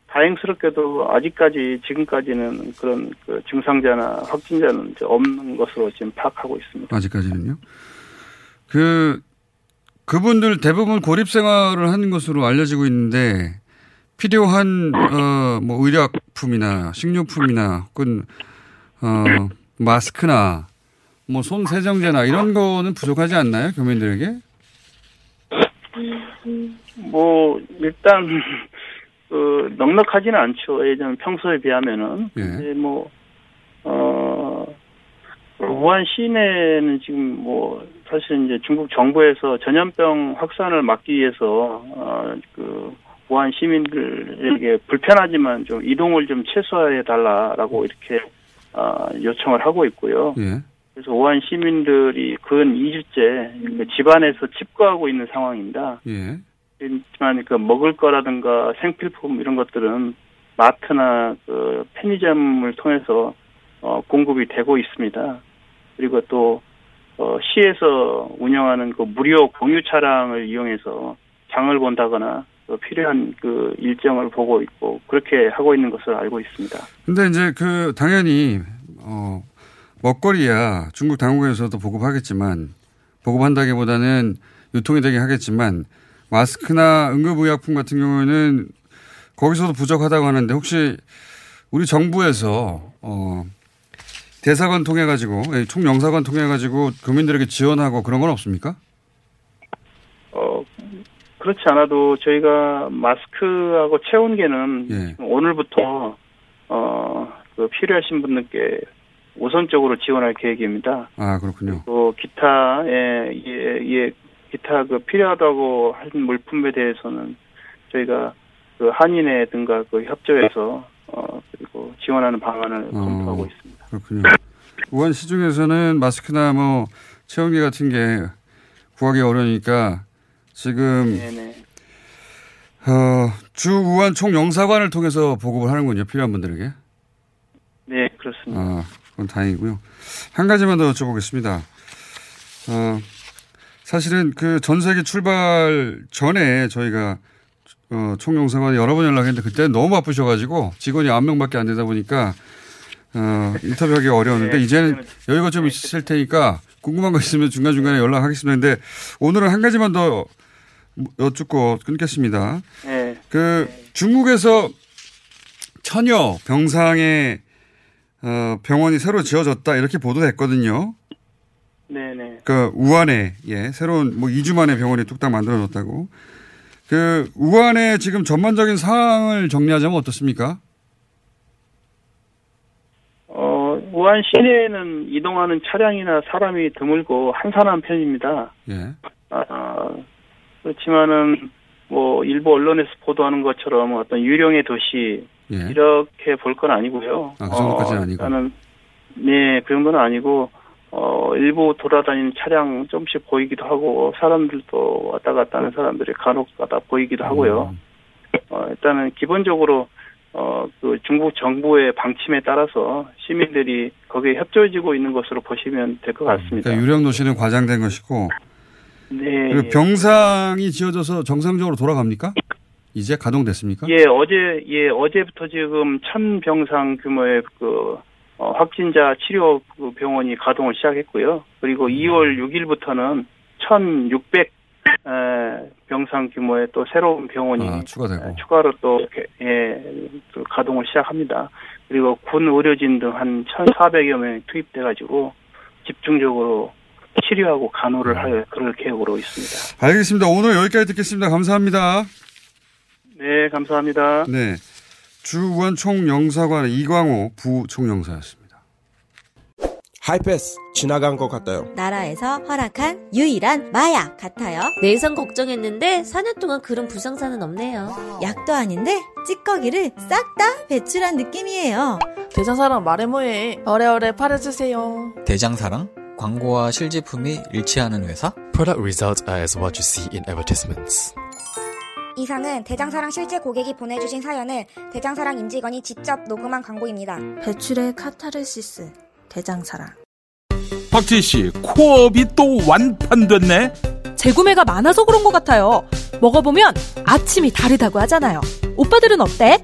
다행스럽게도 아직까지 지금까지는 그런 그 증상자나 확진자는 없는 것으로 지금 파악하고 있습니다. 아직까지는요. 그 그분들 대부분 고립 생활을 하는 것으로 알려지고 있는데 필요한 어 뭐 의약품이나 식료품이나 혹은 어 마스크나 뭐 손 세정제나 이런 거는 부족하지 않나요 교민들에게? 뭐 일단 그 넉넉하지는 않죠. 예전 평소에 비하면은 예. 뭐 어. 우한 시내는 지금 뭐 사실 이제 중국 정부에서 전염병 확산을 막기 위해서 어그 우한 시민들에게 불편하지만 좀 이동을 좀 최소화해 달라라고 이렇게 어 요청을 하고 있고요. 예. 그래서 우한 시민들이 근 2주째 그 집안에서 집거하고 있는 상황입니다. 예. 하지만 그 먹을 거라든가 생필품 이런 것들은 마트나 그 편의점을 통해서 어, 공급이 되고 있습니다. 그리고 또 어, 시에서 운영하는 그 무료 공유 차량을 이용해서 장을 본다거나 또 필요한 그 일정을 보고 있고 그렇게 하고 있는 것을 알고 있습니다. 근데 이제 그 당연히 어 먹거리야 중국 당국에서도 보급하겠지만 보급한다기보다는 유통이 되게 하겠지만 마스크나 응급의약품 같은 경우에는 거기서도 부족하다고 하는데 혹시 우리 정부에서 어 대사관 통해 가지고 예, 총영사관 통해 가지고 국민들에게 지원하고 그런 건 없습니까? 어 그렇지 않아도 저희가 마스크하고 체온계는 예. 오늘부터 어 그 필요하신 분들께 우선적으로 지원할 계획입니다. 아 그렇군요. 또 기타 예, 예, 예 기타 그 필요하다고 한 물품에 대해서는 저희가 그 한인회 등과 그 협조해서 어 그리고 지원하는 방안을 검토하고 있습니다. 그렇군요. 우한 시중에서는 마스크나 뭐 체온계 같은 게 구하기 어려우니까 지금 네네. 어, 주 우한 총영사관을 통해서 보급을 하는군요. 필요한 분들에게. 네 그렇습니다. 아, 그건 다행이고요. 한 가지만 더 여쭤보겠습니다. 어, 사실은 그 전 세계 출발 전에 저희가 어, 총영사관에 여러 번 연락했는데 그때 너무 바쁘셔가지고 직원이 9명밖에 안 되다 보니까 어, 인터뷰하기 어려웠는데 네, 이제는 여유가 좀 있을 테니까 궁금한 거 있으면 중간중간에 연락하겠습니다. 근데 오늘은 한 가지만 더 여쭙고 끊겠습니다. 네. 그 중국에서 천여 병상의 어, 병원이 새로 지어졌다 이렇게 보도됐거든요. 네네. 그 우한에 예 새로운 뭐 2주 만에 병원이 뚝딱 만들어졌다고. 그 우한의 지금 전반적인 상황을 정리하자면 어떻습니까? 어 우한 시내에는 이동하는 차량이나 사람이 드물고 한산한 편입니다. 예. 아, 그렇지만은 뭐 일부 언론에서 보도하는 것처럼 어떤 유령의 도시 예. 이렇게 볼 건 아니고요. 아, 그 정도까지는 아니고. 일단은 네, 그 정도는 아니고 어 일부 돌아다니는 차량 좀씩 보이기도 하고 사람들도 왔다 갔다 하는 사람들이 간혹 가다 보이기도 하고요. 음. 어 일단은 기본적으로 어그 중국 정부의 방침에 따라서 시민들이 거기에 협조해지고 있는 것으로 보시면 될 것 같습니다. 그러니까 유령 도시는 과장된 것이고 네. 그리고 병상이 지어져서 정상적으로 돌아갑니까? 이제 가동됐습니까? 예, 어제, 예, 어제부터 지금 천 병상 규모의 그, 어, 확진자 치료 그 병원이 가동을 시작했고요. 그리고 2월 6일부터는 1,600, 에, 병상 규모의 또 새로운 병원이 아, 추가되고. 추가로 또, 예, 또 가동을 시작합니다. 그리고 군 의료진 등 한 1,400여 명이 투입돼가지고 집중적으로 치료하고 간호를 음. 할 그럴 계획으로 있습니다. 알겠습니다. 오늘 여기까지 듣겠습니다. 감사합니다. 네, 감사합니다. 네. 주우한 총영사관 이광호 부총영사였습니다. 하이패스 지나간 것 같아요. 나라에서 허락한 유일한 마약 같아요. 내성 걱정했는데 4년 동안 그런 불상사는 없네요. 약도 아닌데 찌꺼기를 싹 다 배출한 느낌이에요. 대장사랑 말해 뭐해. 어래어래 팔아주세요. 대장사랑 광고와 실제품이 일치하는 회사? Product results are as what you see in advertisements. 이상은 대장사랑 실제 고객이 보내주신 사연을 대장사랑 임직원이 직접 녹음한 광고입니다. 배출의 카타르시스. 대장사랑. 박지희 씨, 코업이 또 완판됐네? 재구매가 많아서 그런 것 같아요. 먹어보면 아침이 다르다고 하잖아요. 오빠들은 어때?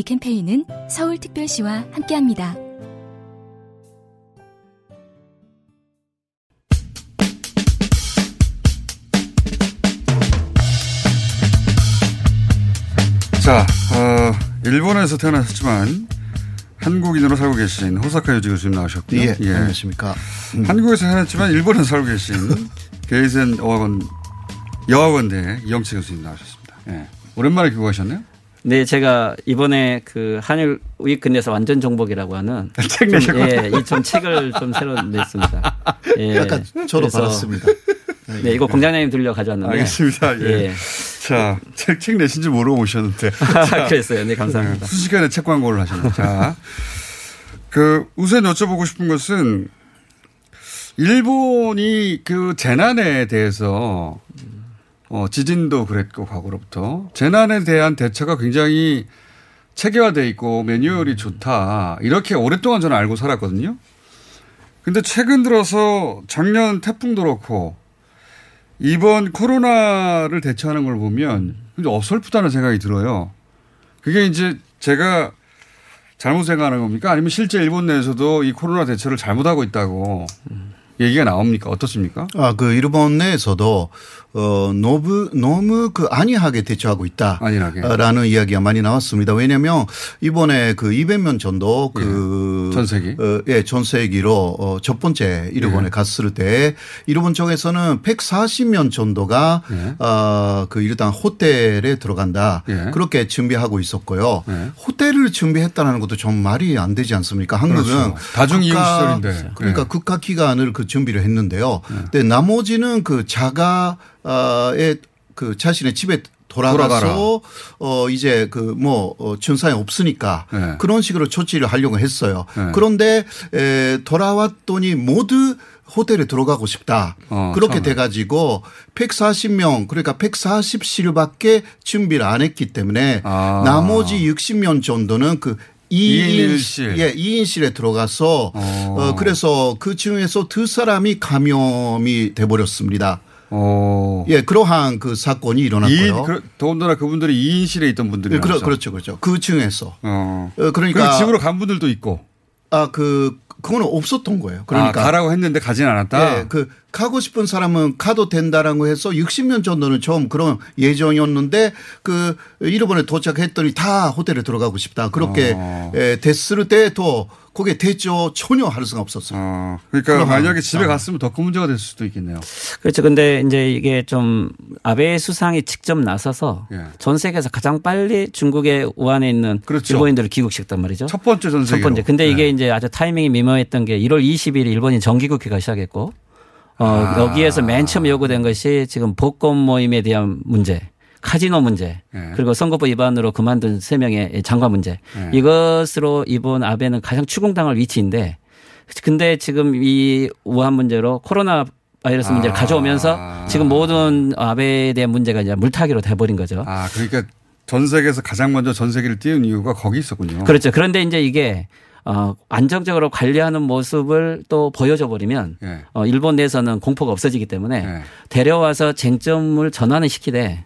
이 캠페인은 서울특별시와 함께합니다. 자, 어, 일본에서 태어나셨지만 한국인으로 살고 계신 호사카 유지 교수님 나오셨고요. 예, 안녕하십니까. 음. 한국에서 태어났지만 일본에서 살고 계신 게이센 어학원 여학원대 이영채 교수님 나오셨습니다. 예. 오랜만에 귀국하셨네요. 네, 제가 이번에 그 한일 위크넷에서 완전 정복이라고 하는 책 내셨군요. 예, 이 좀 책을 좀 새로 냈습니다. 예, 약간 저도 받았습니다. 네, 이거 공장장님 들려 가져왔는데. 알겠습니다. 예. 자, 책, 책 내신 줄 모르고 오셨는데. 자, 그랬어요. 네, 감사합니다. 순식간에 책 광고를 하셨네요. 자, 그, 우선 여쭤보고 싶은 것은, 일본이 그 재난에 대해서, 어, 지진도 그랬고, 과거로부터. 재난에 대한 대처가 굉장히 체계화돼 있고, 매뉴얼이 좋다. 이렇게 오랫동안 저는 알고 살았거든요. 근데 최근 들어서 작년 태풍도 그렇고, 이번 코로나를 대처하는 걸 보면 굉장히 어설프다는 생각이 들어요. 그게 이제 제가 잘못 생각하는 겁니까? 아니면 실제 일본 내에서도 이 코로나 대처를 잘못하고 있다고 얘기가 나옵니까? 어떻습니까? 아, 그 일본 내에서도 어 너무 너무 그 안이하게 대처하고 있다. 안일하게. 라는 이야기가 많이 나왔습니다. 왜냐하면 이번에 그 200명 정도 그 전세기 어, 예, 전세기로 어, 첫 번째 일본에 예. 갔을 때 일본 쪽에서는 140명 정도가 예. 어 그 일단 호텔에 들어간다. 예. 그렇게 준비하고 있었고요. 예. 호텔을 준비했다는 것도 좀 말이 안 되지 않습니까? 한국은 그렇죠. 다중 이용 국가- 시설인데. 그러니까 예. 국가 기관을 그 준비를 했는데요. 근데 나머지는 그 자가의 그 자신의 집에 돌아가서. 어 이제 그뭐 어, 증상이 없으니까 네. 그런 식으로 조치를 하려고 했어요. 네. 그런데 에 돌아왔더니 모두 호텔에 들어가고 싶다. 어, 그렇게 처음에. 돼 가지고 140명 그러니까 140실밖에 준비를 안 했기 때문에 아. 나머지 60명 정도는 그 이인 2인 일실. 예, 2인실에 들어가서 어, 그래서 그 중에서 두 사람이 감염이 돼 버렸습니다. 어. 예, 그러한 그 사건이 일어났고요. 2인, 그, 더군다나 그분들이 2인실에 있던 분들이 예, 그러. 그렇죠, 그렇죠. 그 중에서. 어. 어, 그러니까 그리고 집으로 간 분들도 있고. 아, 그 그거는 없었던 거예요. 그러니까 아, 가라고 했는데 가진 않았다. 예, 그 가고 싶은 사람은 가도 된다라고 해서 60년 정도는 처음 그런 예정이었는데 그 일본에 도착했더니 다 호텔에 들어가고 싶다. 그렇게 어. 예, 됐을 때도 그게 됐죠. 전혀 할 수가 없었어요. 그러니까 그럼, 만약에 집에 아. 갔으면 더 큰 문제가 될 수도 있겠네요. 그렇죠. 근데 이제 이게 좀 아베 수상이 직접 나서서 예. 전 세계에서 가장 빨리 중국의 우한에 있는 그렇죠. 일본인들을 귀국시켰단 말이죠. 첫 번째 전첫 세계로. 번째. 근데 이게 네. 이제 아주 타이밍이 미묘했던 게 1월 20일 일본이 정기국회가 시작했고 어, 아. 여기에서 맨 처음 요구된 것이 지금 복권 모임에 대한 문제. 카지노 문제 네. 그리고 선거법 위반으로 그만둔 세 명의 장관 문제 네. 이것으로 이번 아베는 가장 추궁당할 위치인데 근데 지금 이 우한 문제로 코로나 바이러스 문제를 아. 가져오면서 지금 모든 아베에 대한 문제가 이제 물타기로 돼버린 거죠. 아, 그러니까 전 세계에서 가장 먼저 전 세계를 띄운 이유가 거기 있었군요. 그렇죠. 그런데 이제 이게 어, 안정적으로 관리하는 모습을 또 보여줘 버리면 예. 어, 일본 내에서는 공포가 없어지기 때문에 예. 데려와서 쟁점을 전환을 시키되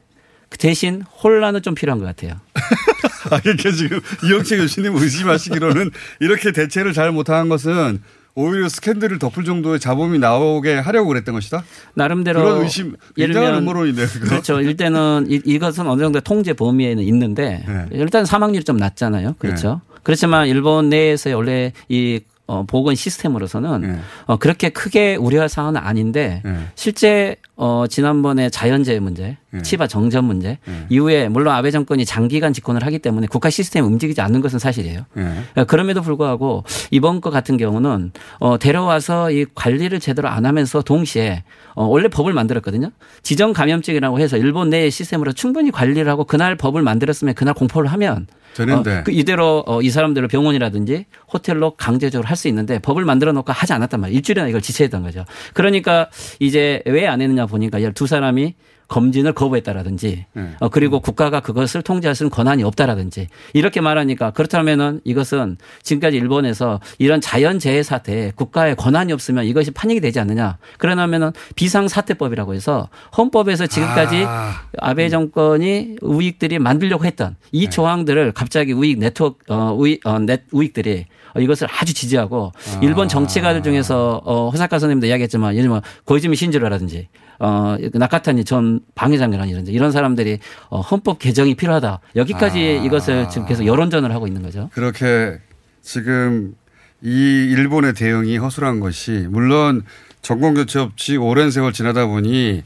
그 대신 혼란은 좀 필요한 것 같아요. 아, 그러니까 지금 이영채 교수님 의심하시기로는 이렇게 대체를 잘 못한 것은 오히려 스캔들을 덮을 정도의 자본이 나오게 하려고 그랬던 것이다? 나름대로 그런 의심, 굉장한 음모론이네요. 그렇죠. 일단은 이, 이것은 어느 정도 통제 범위에는 있는데 네. 일단 사망률이 좀 낮잖아요. 그렇죠. 그렇지만 일본 내에서의 원래 이 어, 보건 시스템으로서는 네. 어, 그렇게 크게 우려할 사안은 아닌데 실제 어, 지난번에 자연재해 문제, 네. 치바 정전 문제 이후에 물론 아베 정권이 장기간 집권을 하기 때문에 국가 시스템이 움직이지 않는 것은 사실이에요. 네. 그럼에도 불구하고 이번 것 같은 경우는 어, 데려와서 이 관리를 제대로 안 하면서 동시에 어, 원래 법을 만들었거든요. 지정 감염증이라고 해서 일본 내의 시스템으로 충분히 관리를 하고 그날 법을 만들었으면 그날 공포를 하면 되는데. 어, 그 이대로 어, 이 사람들을 병원이라든지 호텔로 강제적으로 할 수 있는데 법을 만들어 놓고 하지 않았단 말이에요. 일주일이나 이걸 지체했던 거죠. 그러니까 이제 왜 안 했느냐 보니까 이두 사람이 검진을 거부했다라든지 어, 그리고 국가가 그것을 통제할 수 있는 권한이 없다라든지 이렇게 말하니까 그렇다면은 이것은 지금까지 일본에서 이런 자연재해 사태에 국가의 권한이 없으면 이것이 판익이 되지 않느냐. 그러냐면은 비상사태법이라고 해서 헌법에서 지금까지 아. 베 정권이 우익들이 만들려고 했던 이 조항들을 갑자기 우익 네트워크 어 우익 어, 넷 우익들이 어, 이것을 아주 지지하고 일본 정치가들 중에서 어, 호사카 선생님도 이야기했지만 예를 들면 고이즈미 신지로라든지 어, 나카타니 전 방위장관이라든지 이런 사람들이 어, 헌법 개정이 필요하다. 여기까지 아. 이것을 지금 계속 여론전을 하고 있는 거죠. 그렇게 지금 이 일본의 대응이 허술한 것이 물론 정권 교체 없이 오랜 세월 지나다 보니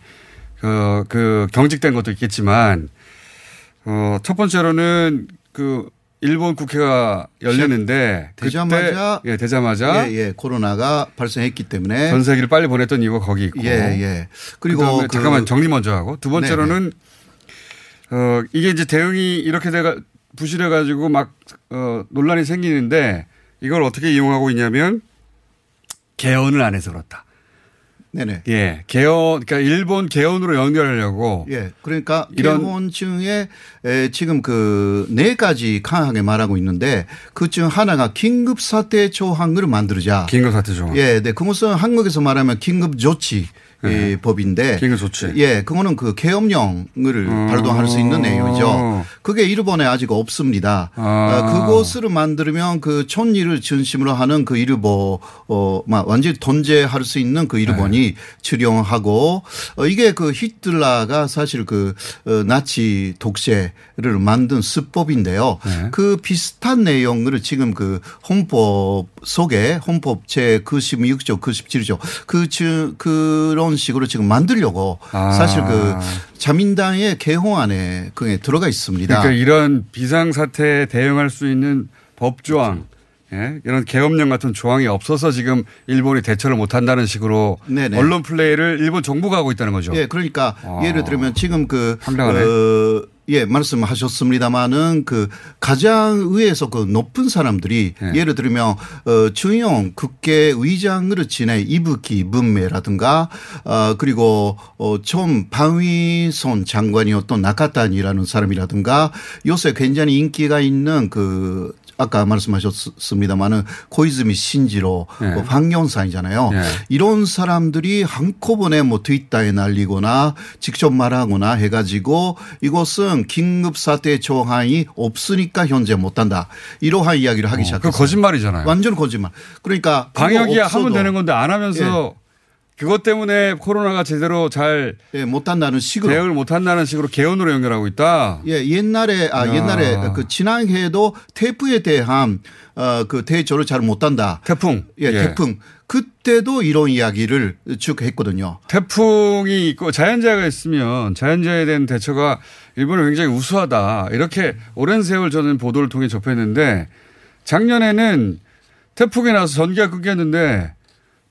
그, 그 경직된 것도 있겠지만 어, 첫 번째로는 그 일본 국회가 열리는데 되자마자 그때, 예, 되자마자 예, 예, 코로나가 발생했기 때문에 전 세계를 빨리 보냈던 이유가 거기 있고 예, 예. 그리고 그- 잠깐만 정리 먼저 하고 두 번째로는 어 이게 이제 대응이 이렇게 돼가 부실해 가지고 막 어, 논란이 생기는데 이걸 어떻게 이용하고 있냐면 개헌을 안 해서 그렇다. 네네. 예, 개헌 그러니까 일본 개헌으로 연결하려고 예. 그러니까 이런- 개헌 중에 에, 지금 그 네 가지 강하게 말하고 있는데 그중 하나가 긴급 사태 조항을 만들자. 긴급 사태 조항. 예, 네. 그것은 한국에서 말하면 긴급 조치 예, 법인데. 긴급 조치. 예, 그거는 그 계엄령을 발동할 수 있는 내용이죠. 그게 일본에 아직 없습니다. 아. 어, 그것을 만들면 그 촌리를 중심으로 하는 그 일본 어, 막 완전히 통제할 수 있는 그 일본이 네. 출용하고 어, 이게 그 히틀러가 사실 그 어, 나치 독재를 만든 수법인데요. 네. 그 비슷한 내용을 지금 그 헌법 속에 헌법 제 96조, 97조 그 주- 그런 식으로 지금 만들려고 아. 사실 그 자민당의 개헌안에 그게 들어가 있습니다. 그러니까 이런 비상 사태에 대응할 수 있는 법 조항 예? 이런 계엄령 같은 조항이 없어서 지금 일본이 대처를 못 한다는 식으로 네네. 언론 플레이를 일본 정부가 하고 있다는 거죠. 예, 그러니까 아. 예를 들면 지금 그 예, 말씀하셨습니다마는 그 가장 의회에서 그 높은 사람들이 네. 예를 들면 어, 중용 국회의장을 지내 이부키 문매라든가 어, 그리고 어, 좀 방위손 장관이었던 나카탄이라는 사람이라든가 요새 굉장히 인기가 있는 그 아까 말씀하셨습니다마는 고이즈미 신지로 네. 그 황연사이잖아요. 네. 이런 사람들이 한꺼번에 뭐 트위터에 날리거나 직접 말하거나 해가지고 이것은 긴급 사태 조항이 없으니까 현재 못한다. 이러한 이야기를 하기 시작했어요. 그 거짓말이잖아요. 완전 거짓말. 그러니까 그거 방역이 하면 되는 건데 안 하면서 그것 때문에 코로나가 제대로 잘 예, 못한다는 식으로 대응을 못 한다는 식으로 개헌으로 연결하고 있다. 예, 옛날에 아 야. 옛날에 그 지난해에도 태풍에 대한 어그 대처를 잘 못한다. 태풍. 예, 예. 태풍. 그때도 이런 이야기를 쭉 했거든요. 태풍이 있고 자연재해가 있으면 자연재해에 대한 대처가 일본은 굉장히 우수하다. 이렇게 오랜 세월 저는 보도를 통해 접했는데 작년에는 태풍이 나서 전기가 끊겼는데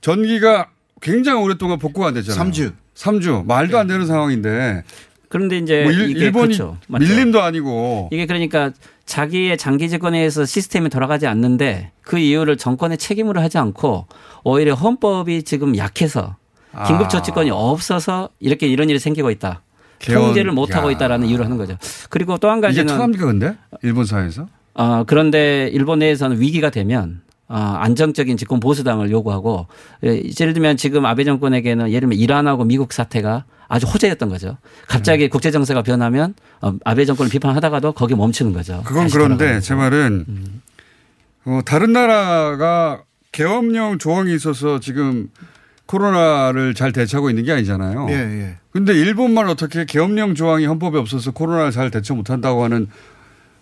전기가 굉장히 오랫동안 복구가 안 됐잖아요. 3주. 3주. 말도 안 되는 상황인데. 그런데 이제 뭐 일, 이게 일본이 그렇죠. 밀림도 아니고 이게 그러니까 자기의 장기 집권에 의해서 시스템이 돌아가지 않는데 그 이유를 정권의 책임으로 하지 않고 오히려 헌법이 지금 약해서 아. 긴급조치권이 없어서 이렇게 이런 일이 생기고 있다. 개헌, 통제를 못 하고 야. 있다라는 이유로 하는 거죠. 그리고 또한 이게 가지는 통합니까 근데 일본 사회에서? 어, 그런데 일본 내에서는 위기가 되면 어, 안정적인 집권 보수당을 요구하고 예, 예를 들면 지금 아베 정권에게는 예를 들면 이란하고 미국 사태가 아주 호재였던 거죠. 갑자기 네. 국제 정세가 변하면 어, 아베 정권을 비판하다가도 거기 멈추는 거죠. 그건 그런데 제 말은 어, 다른 나라가 계엄령 조항이 있어서 지금 코로나를 잘 대처하고 있는 게 아니잖아요. 예, 예. 근데 일본만 어떻게 계엄령 조항이 헌법에 없어서 코로나를 잘 대처 못 한다고 하는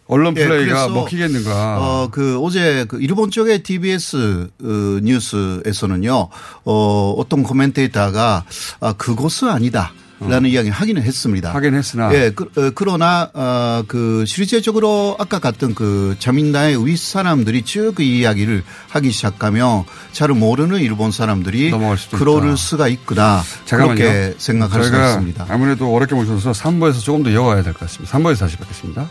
언론 예, 플레이가 그래서, 먹히겠는가. 어, 그 어제 그 일본 쪽의 TBS 어, 뉴스에서는요, 어, 어떤 코멘테이터가 아, 그것은 아니다. 라는 이야기를 하기는 했습니다. 어. 하긴 했으나. 예, 그, 어, 그러나, 어, 그, 실제적으로 아까 갔던 그 자민당의 윗사람들이 쭉 그 이야기를 하기 시작하면 잘 모르는 일본 사람들이 그럴 있다. 수가 있구나. 잠깐만요. 그렇게 생각할 수가 있습니다. 아무래도 어렵게 모셔서 3부에서 조금 더 이어가야 될 것 같습니다. 3부에서 다시 뵙겠습니다.